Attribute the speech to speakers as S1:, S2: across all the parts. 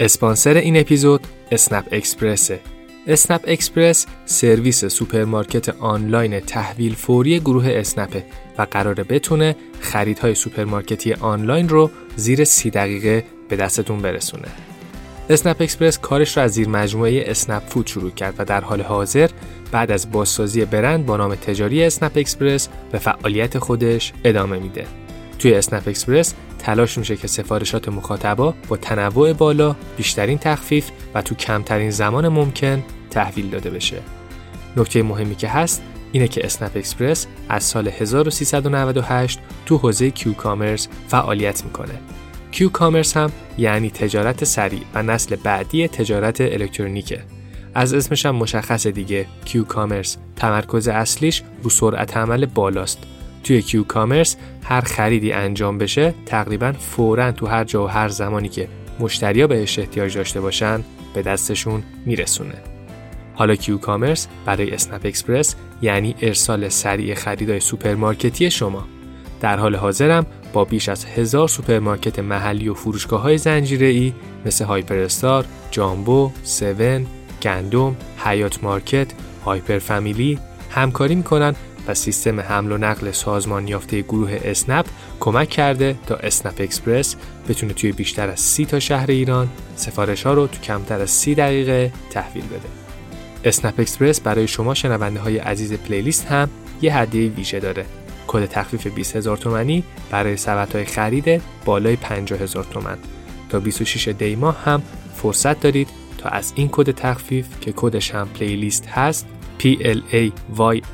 S1: اسپانسر این اپیزود اسنپ اکسپرسه اسنپ اکسپرس سرویس سوپرمارکت آنلاین تحویل فوری گروه اسنپه و قراره بتونه خریدهای سوپرمارکتی آنلاین رو زیر سی دقیقه به دستتون برسونه. اسنپ اکسپرس کارش رو از زیر مجموعه اسنپ Food شروع کرد و در حال حاضر بعد از بازسازی برند با نام تجاری اسنپ اکسپرس به فعالیت خودش ادامه میده. توی اسنپ اکسپرس تلاش میشه که سفارشات مخاطبا با تنوع بالا، بیشترین تخفیف و تو کمترین زمان ممکن تحویل داده بشه. نکته مهمی که هست اینه که اسنپ اکسپرس از سال 1398 تو حوزه Q-commerce فعالیت می‌کنه. Q-commerce هم یعنی تجارت سریع و نسل بعدی تجارت الکترونیکه. از اسمش هم مشخص دیگه Q-commerce تمرکز اصلیش رو سرعت عمل بالاست توی Q-commerce هر خریدی انجام بشه تقریبا فورا تو هر جا و هر زمانی که مشتریا بهش احتیاج داشته باشن به دستشون میرسونه. حالا Q-commerce برای اسنپ اکسپرس یعنی ارسال سریع خریدای سوپرمارکتی شما. در حال حاضرم با بیش از هزار سوپرمارکت محلی و فروشگاه های زنجیره ای مثل هایپر جامبو، سون، گندم، حیات مارکت، هایپر فامیلی همکاری می‌کنن و سیستم حمل و نقل سازمان یافته گروه اسنپ کمک کرده تا اسنپ اکسپرس بتونه توی بیشتر از سی تا شهر ایران سفارش ها رو تو کمتر از سی دقیقه تحویل بده. اسنپ اکسپرس برای شما شنونده های عزیز پلیلیست هم یه هدیه ویژه داره. کد تخفیف 20 هزار تومنی برای سبد های خرید بالای 50 هزار تومن. تا 26 دی ماه هم فرصت دارید تا از این کد تخفیف که کدش هم پلیلیست هست PLAYLIST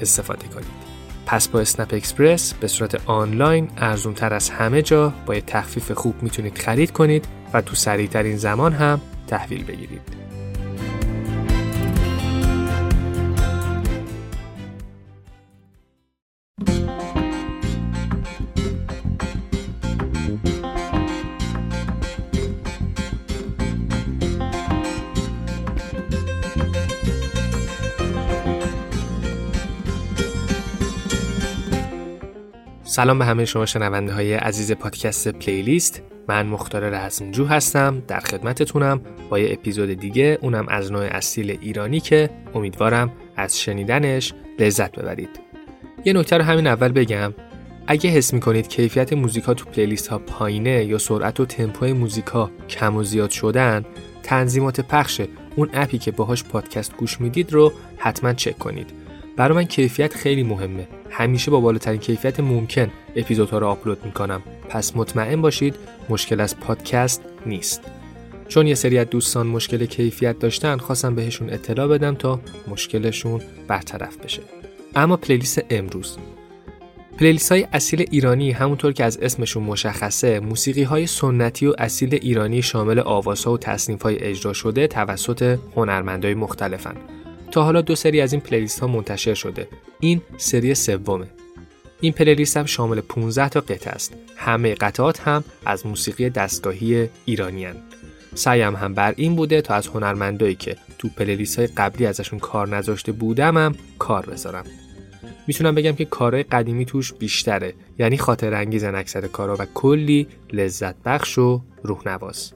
S1: استفاده کنید. پس با اسنپ اکسپرس به صورت آنلاین ارزون تر از همه جا با یه تخفیف خوب می‌تونید خرید کنید و تو سریعترین زمان هم تحویل بگیرید. سلام به همه شما شنونده های عزیز پادکست پلیلیست. من مختار رزمجو هستم. در خدمتتونم با یه اپیزود دیگه اونم از نوع اصیل ایرانی که امیدوارم از شنیدنش لذت ببرید. یه نکته رو همین اول بگم. اگه حس می‌کنید کیفیت موزیک ها تو playlist ها پایینه یا سرعت و تمپوی موزیک ها کم و زیاد شدن تنظیمات پخش اون app ی که باهاش پادکست گوش می‌دید رو حتما چک کنید. برای من کیفیت خیلی مهمه. همیشه با بالاترین کیفیت ممکن اپیزودها رو آپلود می‌کنم. پس مطمئن باشید مشکل از پادکست نیست. چون یه سری از دوستان مشکل کیفیت داشتن خواستم بهشون اطلاع بدم تا مشکلشون برطرف بشه. اما پلیلیست امروز. پلیلیست های اصیل ایرانی همونطور که از اسمشون مشخصه موسیقی های سنتی و اصیل ایرانی شامل آوازها و تصنیف های اجرا شده توسط هنرمندای مختلفن. تا حالا دو سری از این پلیلیست ها منتشر شده. این سری سومه. این پلیلیست هم شامل 15 تا قطعه است. همه قطعات هم از موسیقی دستگاهی ایرانی هن. سعیم هم بر این بوده تا از هنرمندایی که تو پلیلیست های قبلی ازشون کار نذاشته بودم هم کار بذارم. می‌تونم بگم که کارهای قدیمی توش بیشتره. یعنی خاطر انگیزن اکثر کارا و کلی لذت بخش و روح نواز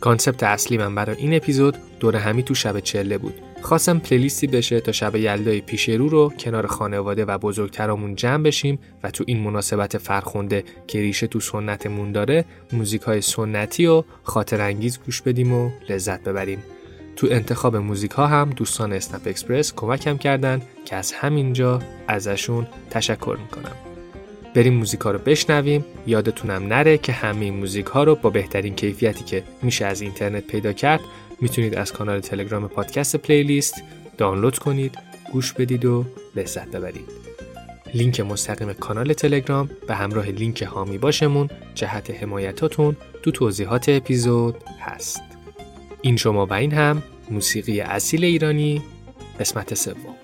S1: concept اصلی من برای این اپیزود دور همی تو شب چله بود. خواستم playlist ی بشه تا شب یلدای پیش رو رو کنار خانواده و بزرگترامون جمع بشیم و تو این مناسبت فرخونده که ریشه تو سنتمون داره موزیک های سنتی و خاطره انگیز گوش بدیم و لذت ببریم. تو انتخاب موزیک ها هم دوستان اسنپ اکسپرس کمکم کردن که از همینجا ازشون تشکر می‌کنم. بریم موزیک ها رو بشنویم. یادتونم نره که همه این موزیک ها رو با بهترین کیفیتی که میشه از اینترنت پیدا کرد می‌تونید از کانال تلگرام پادکست پلیلیست دانلود کنید گوش بدید و لذت ببرید. لینک مستقیم کانال تلگرام به همراه لینک هامی باشمون جهت حمایتاتون تو توضیحات اپیزود هست. این شما و این هم موسیقی اصیل ایرانی قسمت سوم.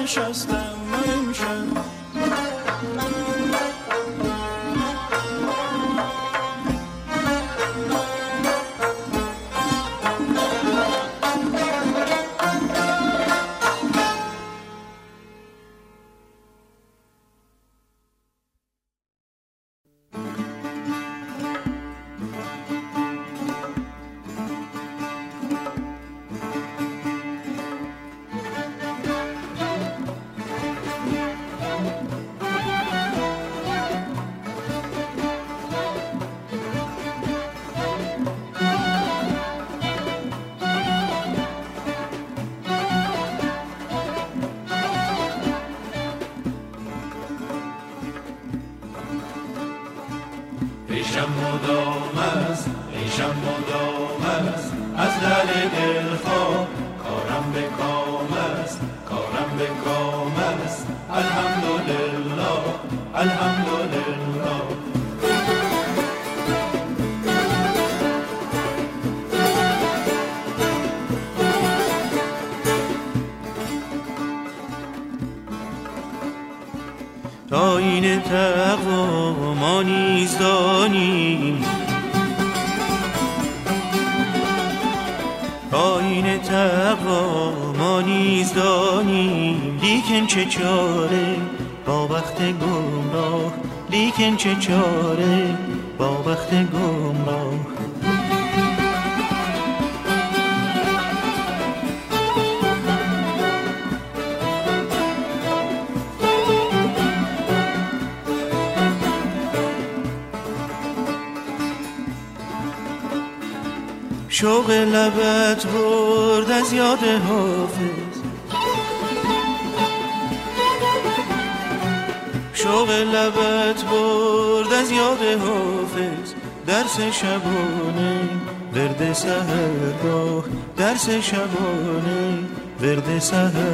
S2: پای
S3: شبانه ورد سهر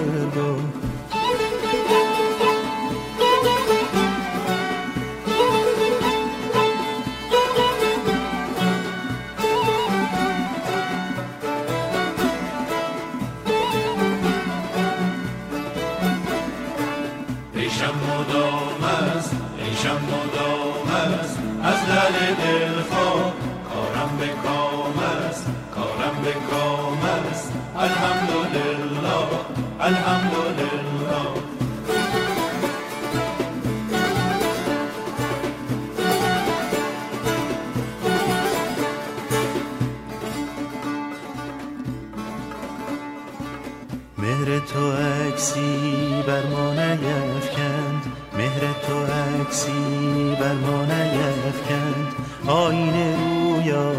S3: تو عکسی بر ما نیفکند. مهر تو عکسی بر ما نیفکند. آینه رویا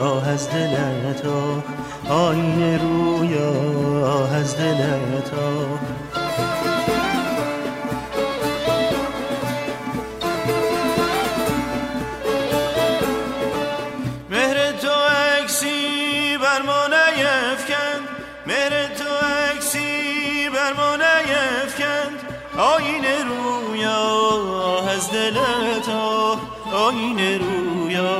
S3: آه از دلت آینه رویا آه از دلت آه آینه رویا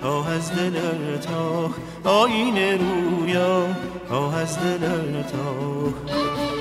S3: تا از دل تا آینه رویا تا از دل تا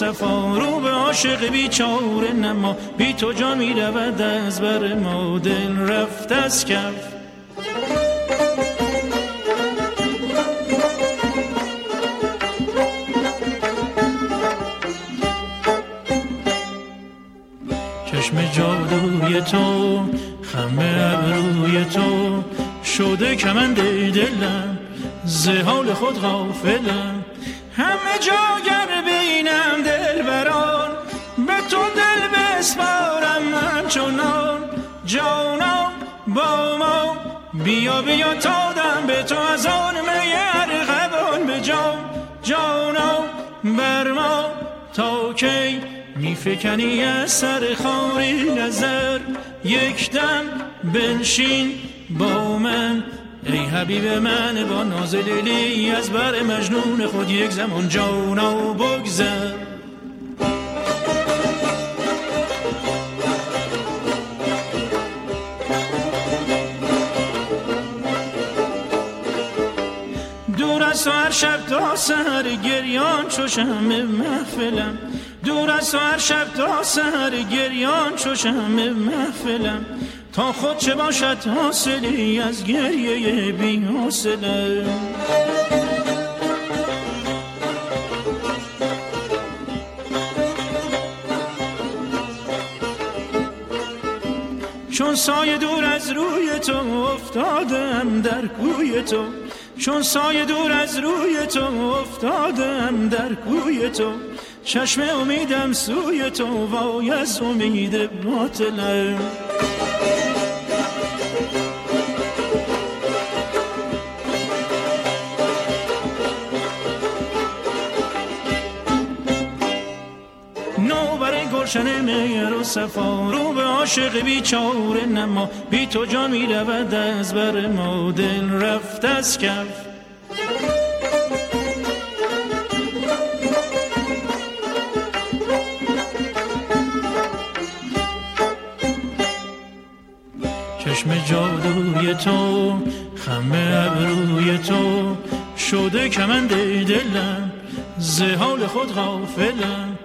S3: صفا رو به
S2: عاشق بیچاره نما. بی تو جان می رود از بر ما. دل رفت از کف. چشم جادوی تو خم ابروی تو. شده کمند دلم ز خود غافلم. همه جا چونان جانم با ما. بیا بیا تا دم به تو از آن می ارغوان به جام جانم بر ما. تا کی میفکنی از سر خاری نظر. یک دم بنشین با من. ای حبیب من با ناز لیلی از بر مجنون خود یک زمان جانا بگذر. از هر شب تا سهر گریان چو محفلم. دور از تو هر شب تا سهر گریان چو محفلم. تا خود چه باشد حاصلی از گریه بی حاصله چون سایه دور از روی تو افتادم در کوی تو چون سایه دور از روی تو افتادم در کوی تو. چشم امیدم سوی تو وای از امید باطلم گلشن میر و صفا. رو به عاشق بیچاره نما. بی تو جان می رود از بر ما. دل رفت از کف. چشم جادوی تو خم ابروی تو شده کمند دلم زهال خود غافلم.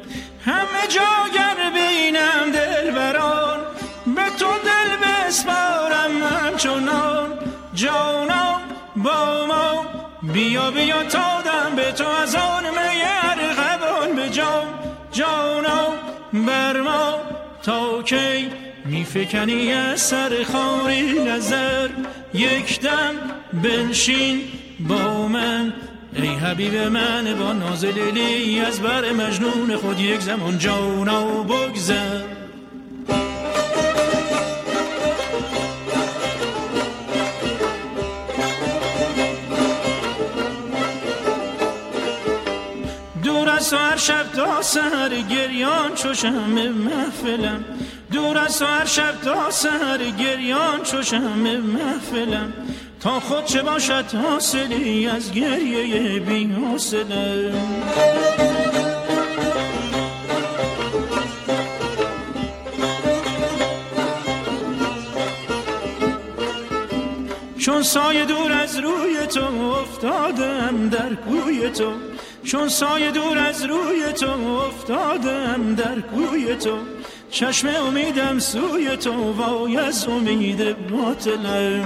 S2: همه جا گر بینم دل بران به تو دل بسپارم من چونان جانم با ما بیا بیا تادم به تو از آن میر غبان به جام جانم بر ما تا کی میفکنی از سر خاری نظر. یک دم بنشین با من ای حبیب من با نازلیلی از بر مجنون خود یک زمان جانا بگذر. دور از هر شب تا سهر گریان چو شم محفلم. دور از هر شب تا سهر گریان چو شم محفلم. تا خود چه باشد حاصلی از گریه بی حاصله چون سایه دور از روی تو افتادم در کوی تو چون سایه دور از روی تو افتادم در کوی تو چشم امیدم سوی تو وای از امید باطلم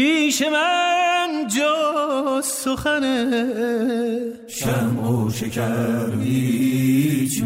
S3: پیش من جا سخن شمع و شکر هیچ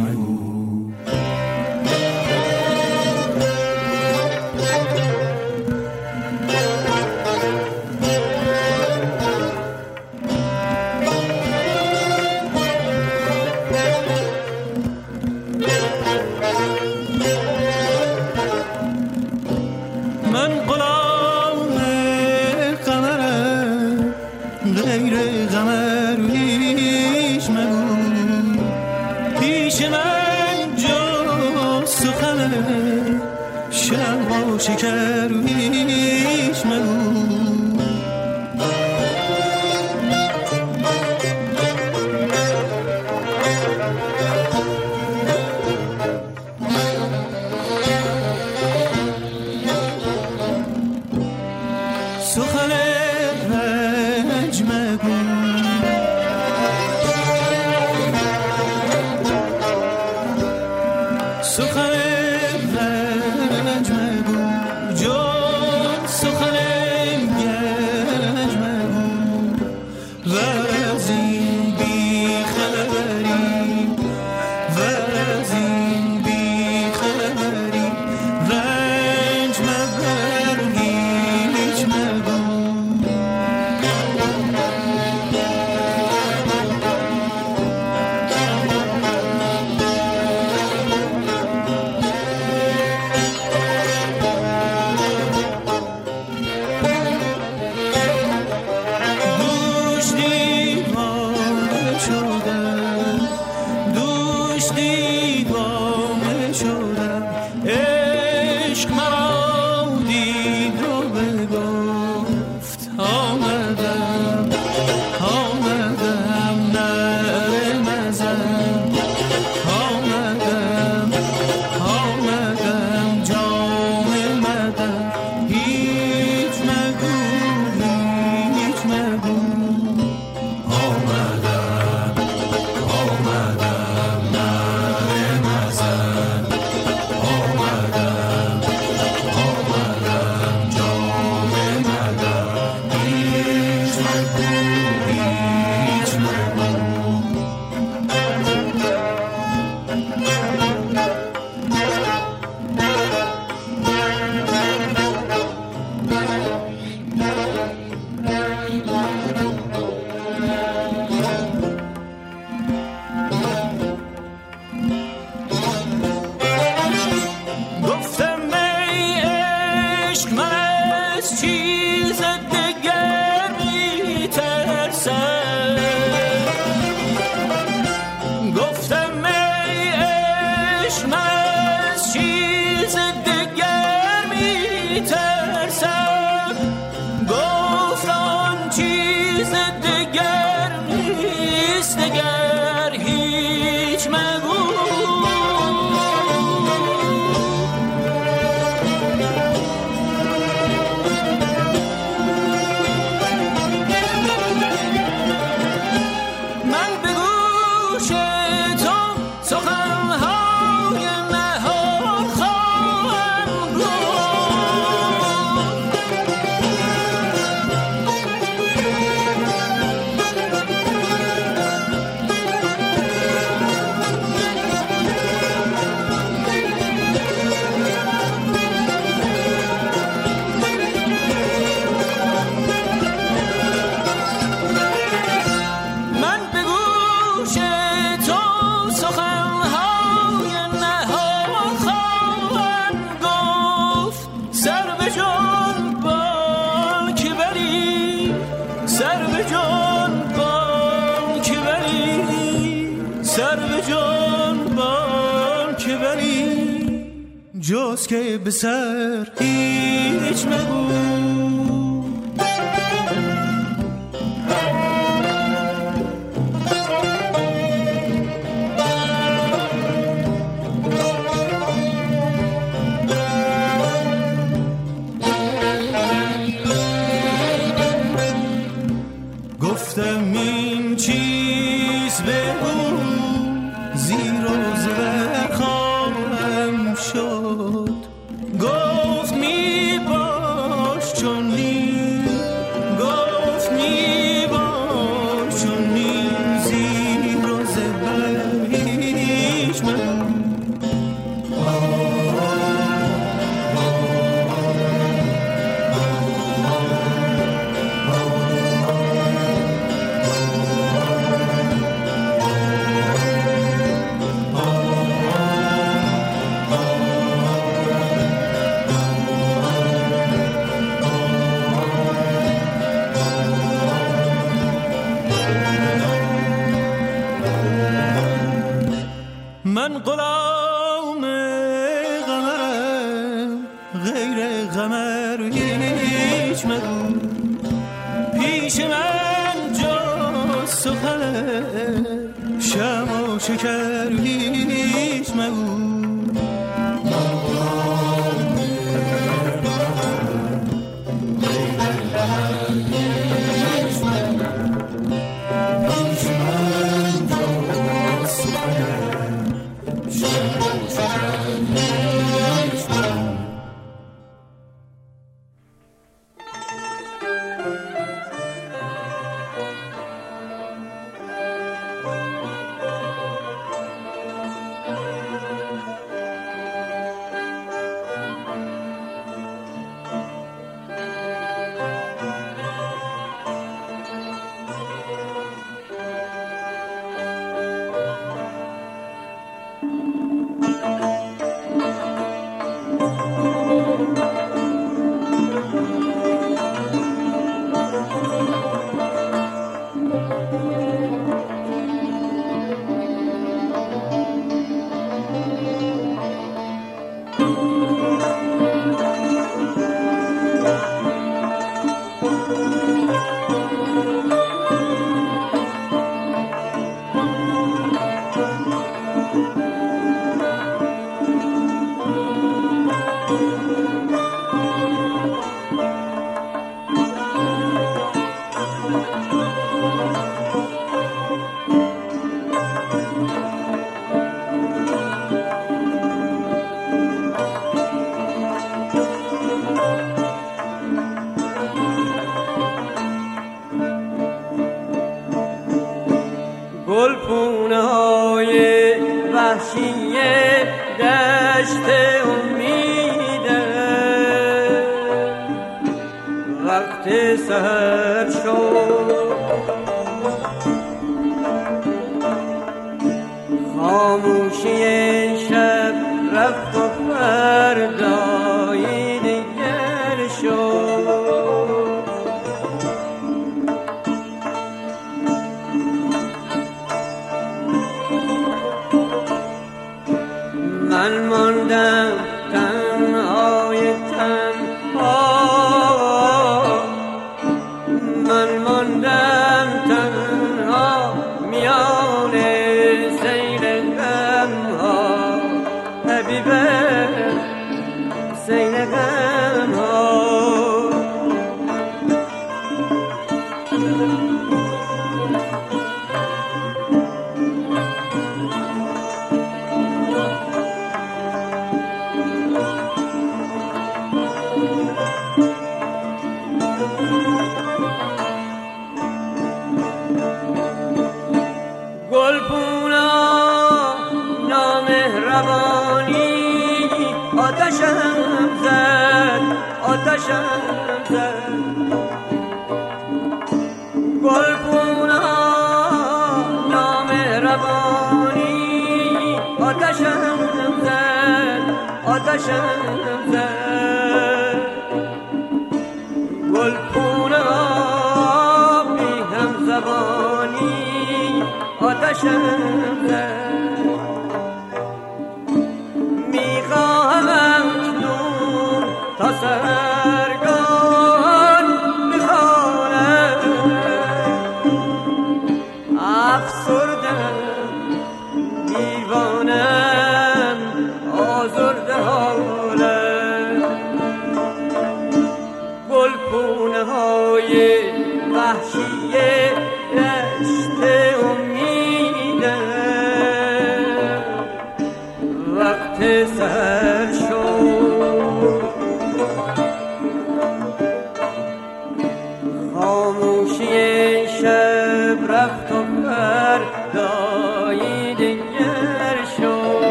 S4: جز که به آتشم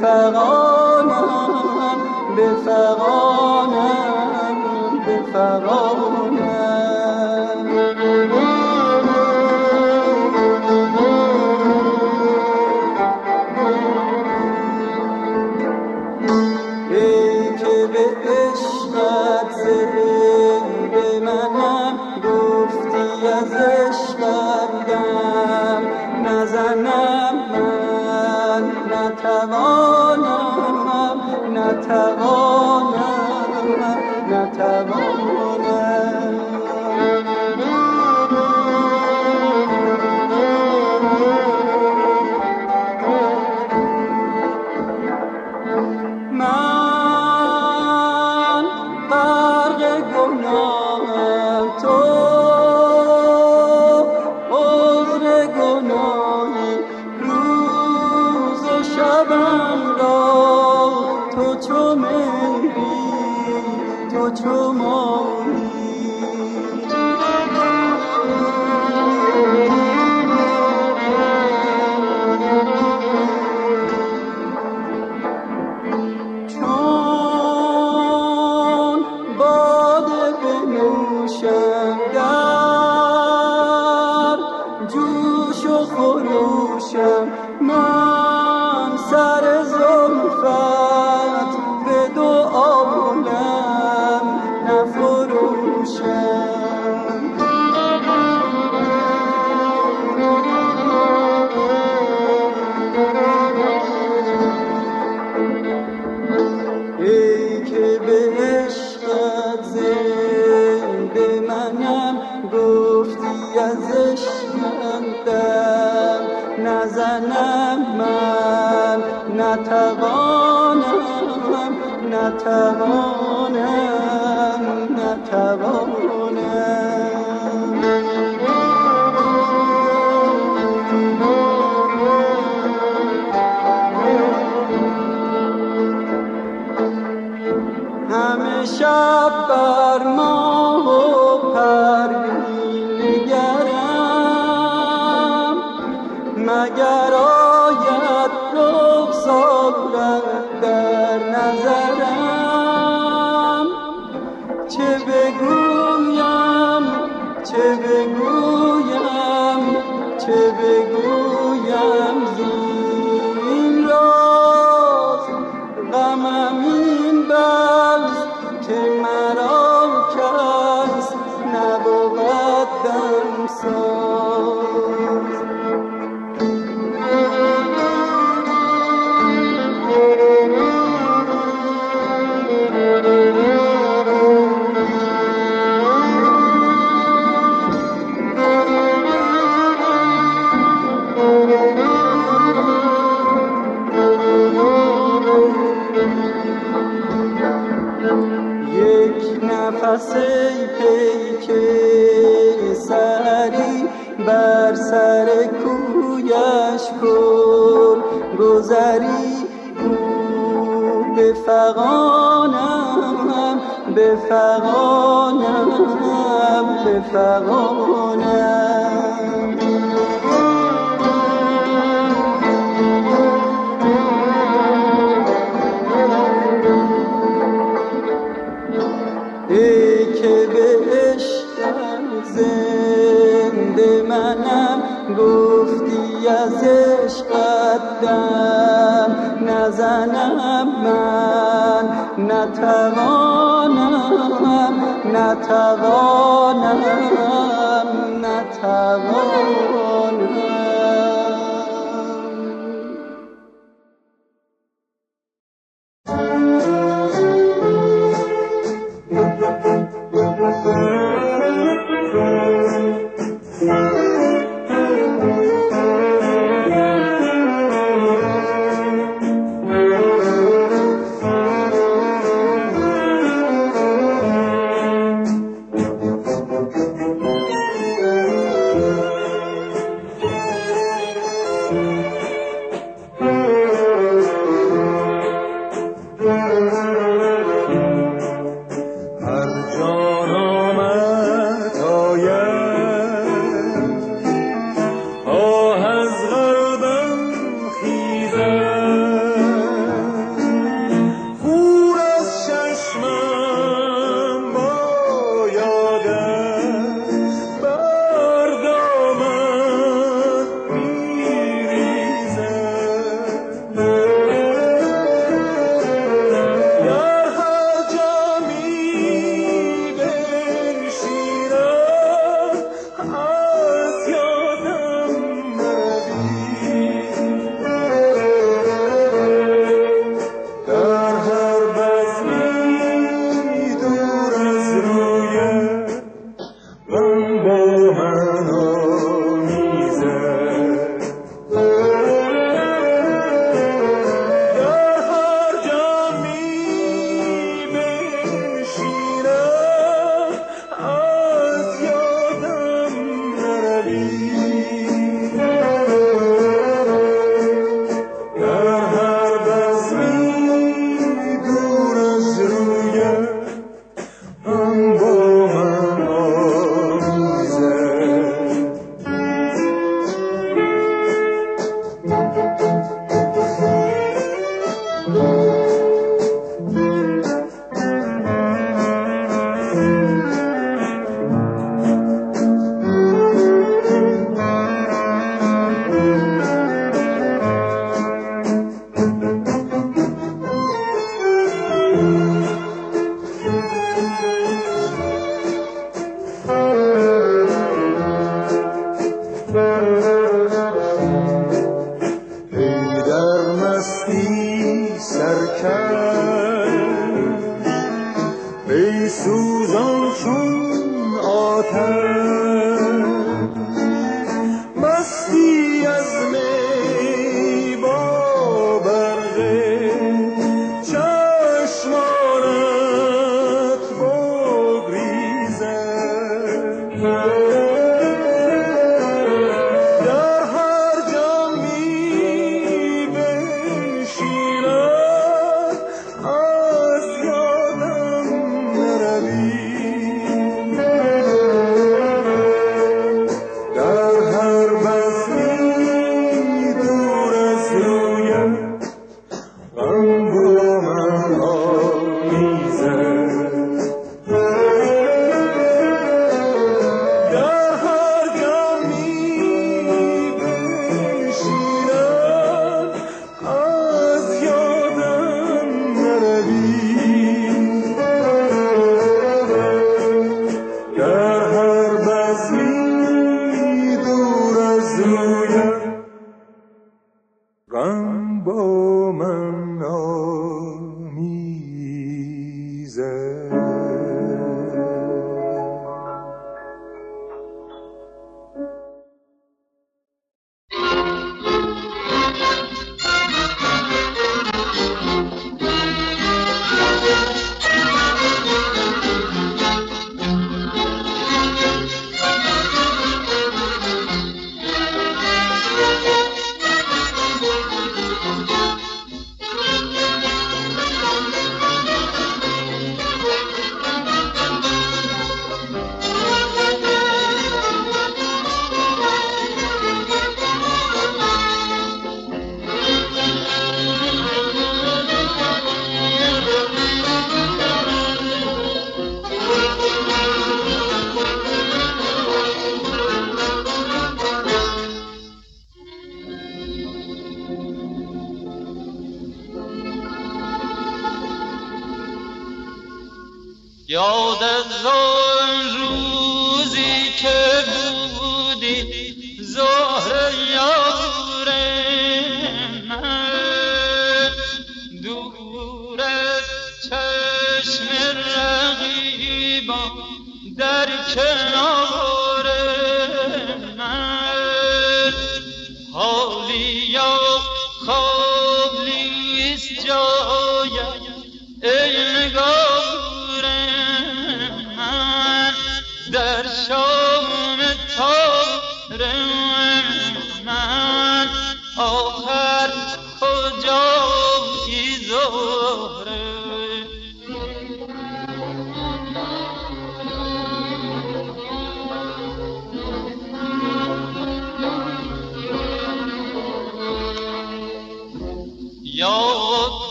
S2: فغار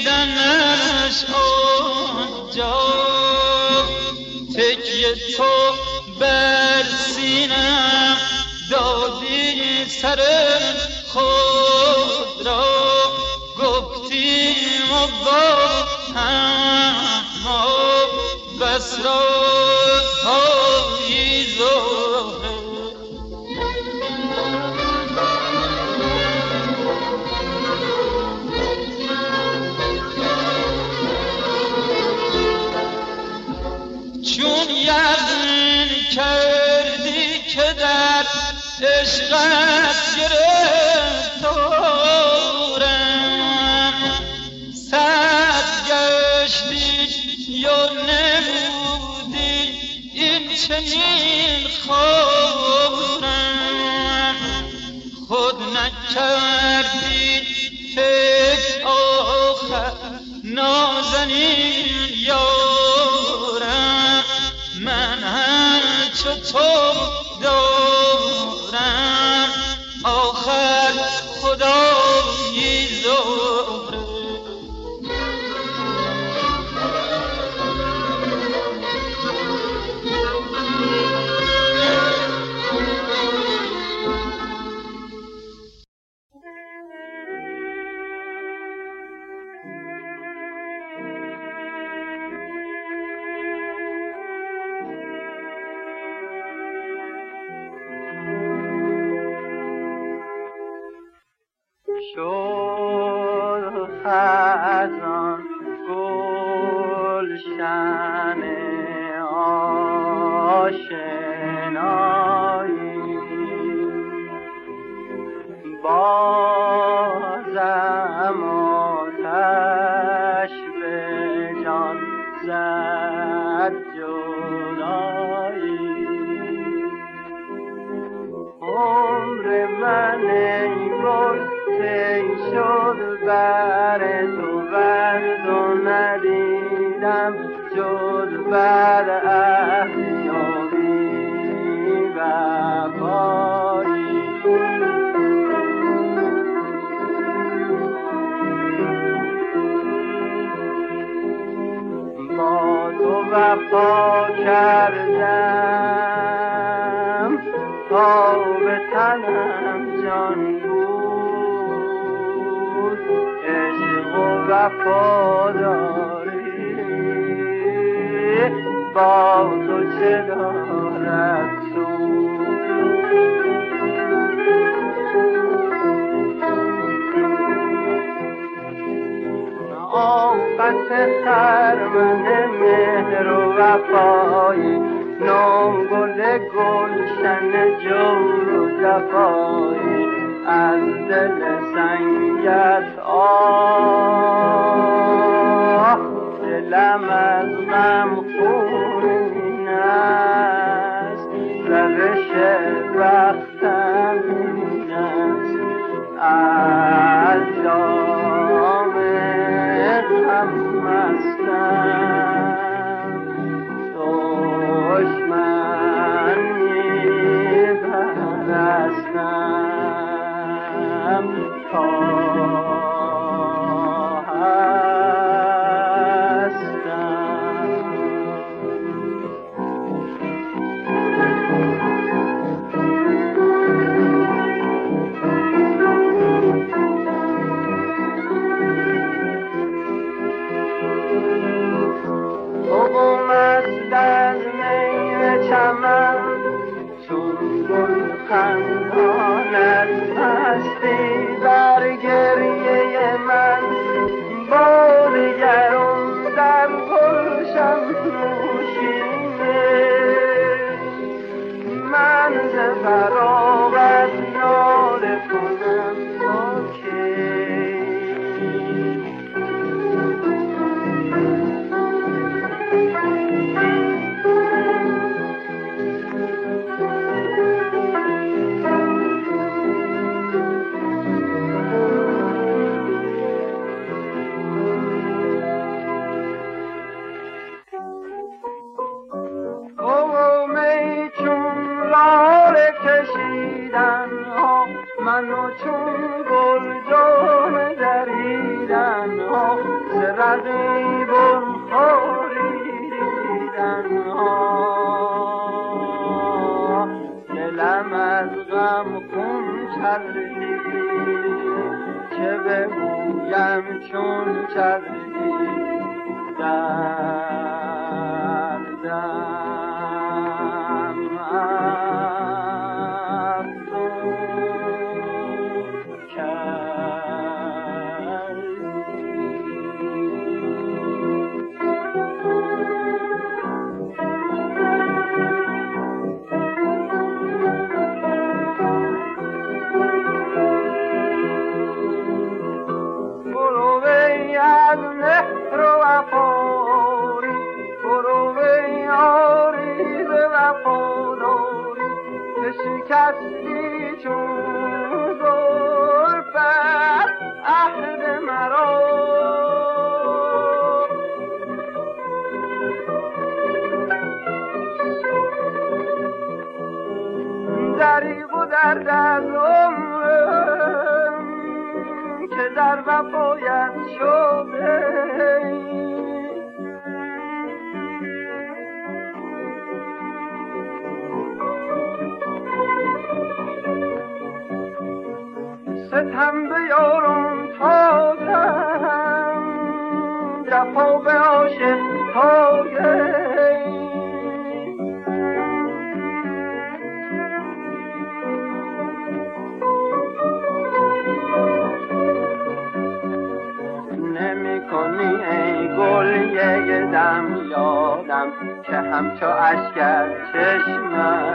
S2: دیدنش آنجا. تکیه تو بر سینم دادی سر عشقت
S5: پرونده مهر و وفایی نام گل گلشن جور و جفایی از دل سنگت آه دلم از غم خون است. روش وقت باشه پایه نمی کنی گل یه دم یادم که همچو
S6: اشک
S2: چشمم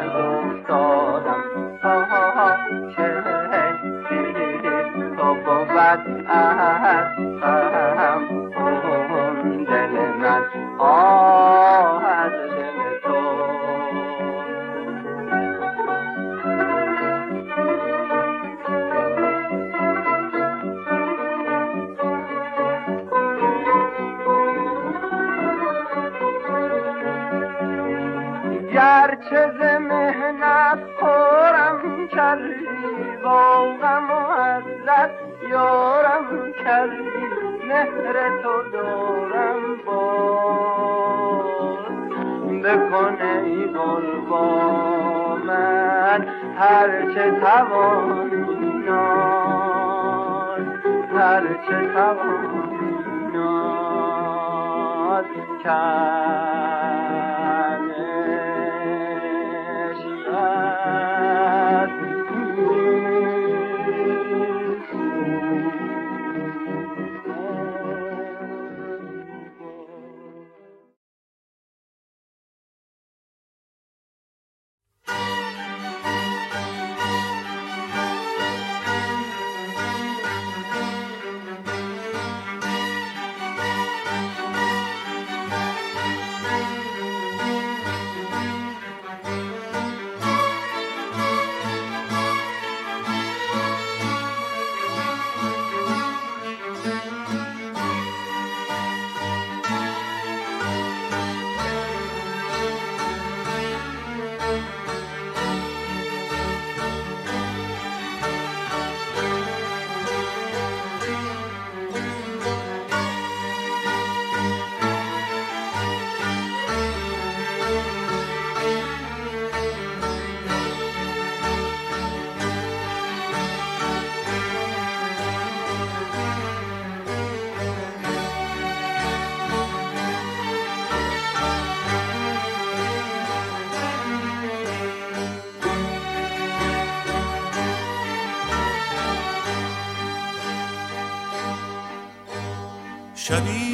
S2: شبی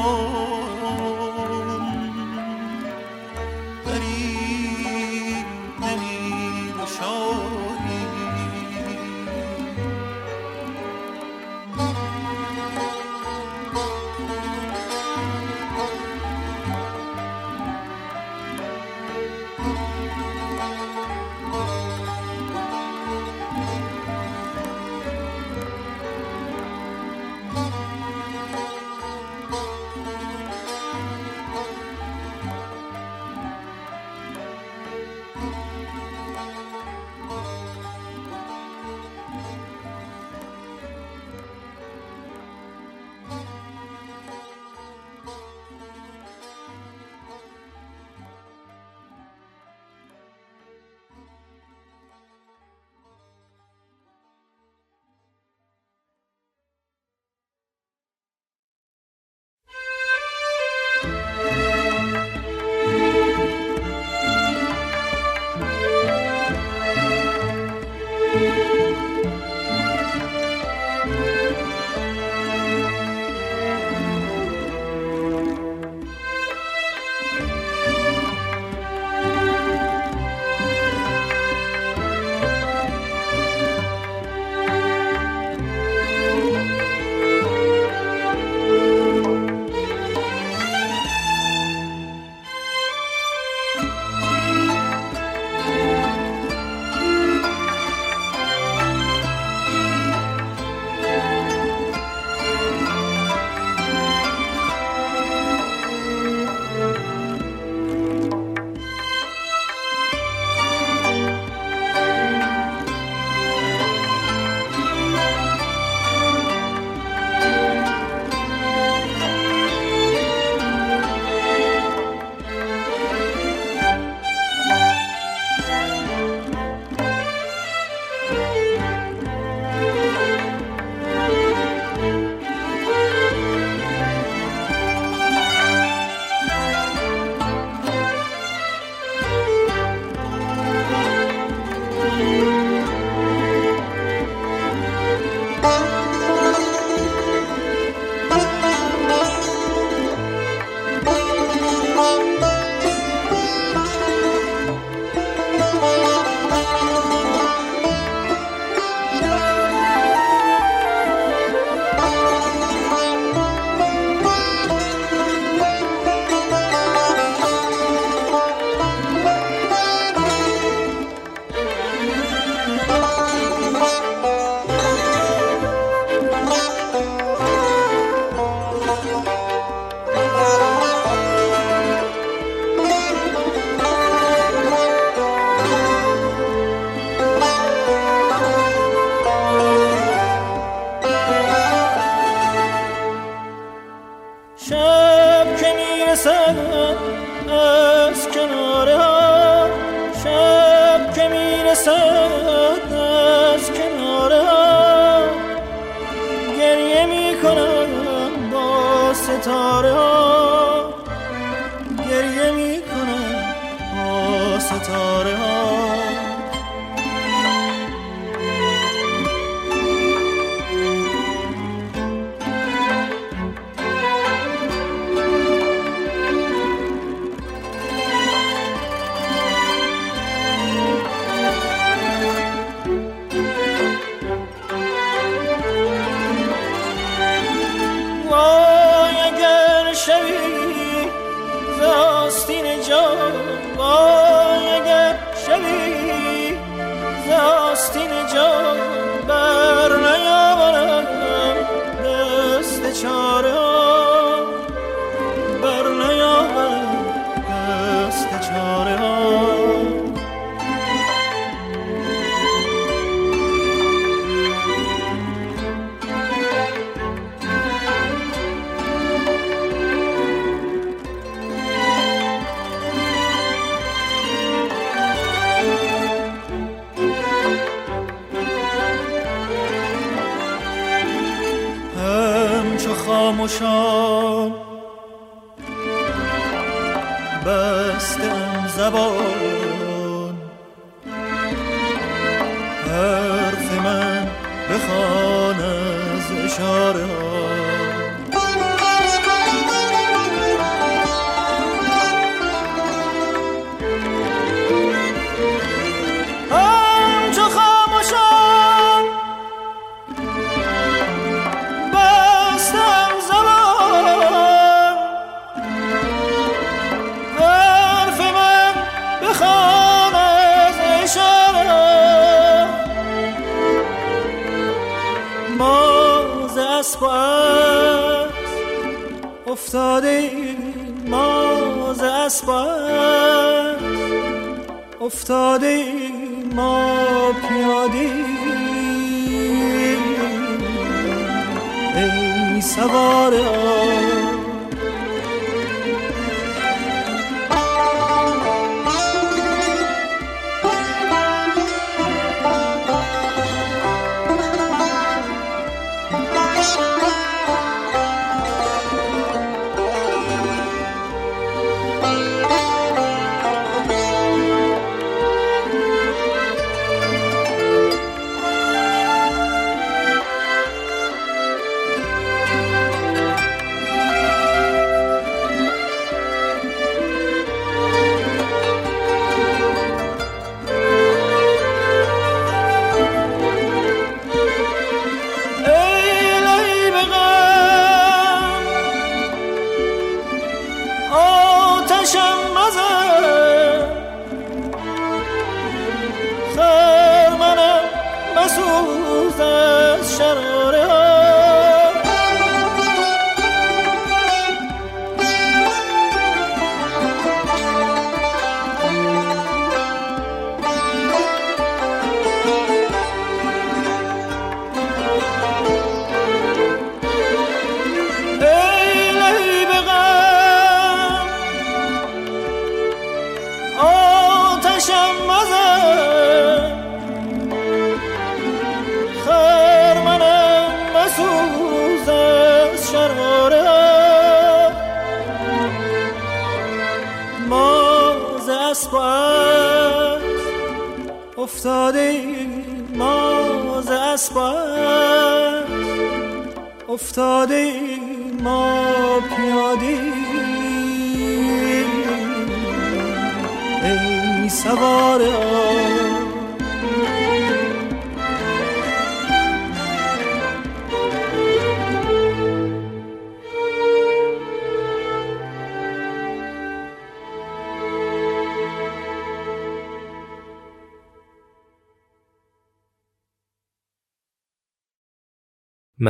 S2: home.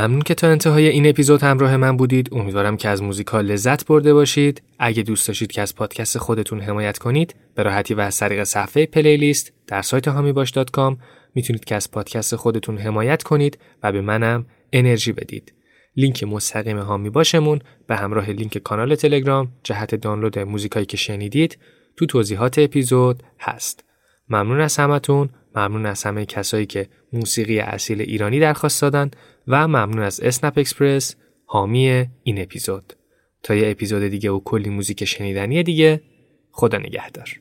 S1: ممنون که تا انتهای این اپیزود همراه من بودید. امیدوارم که از موزیکا لذت برده باشید. اگه دوست داشتید که از پادکست خودتون حمایت کنید، به راحتی و از طریق صفحه پلیلیست در سایت هامیباش.com می‌تونید که از پادکست خودتون حمایت کنید و به منم انرژی بدید. لینک مستقیم هامی باشمون به همراه لینک کانال تلگرام جهت دانلود موزیکایی که شنیدید تو توضیحات اپیزود هست. ممنون از همتون ممنون از همه کسایی که موسیقی اصیل ایرانی درخواست دادن و ممنون از اسنپ اکسپرس حامی این اپیزود. تا یه اپیزود دیگه و کلی موزیک شنیدنی دیگه خدا نگهدار.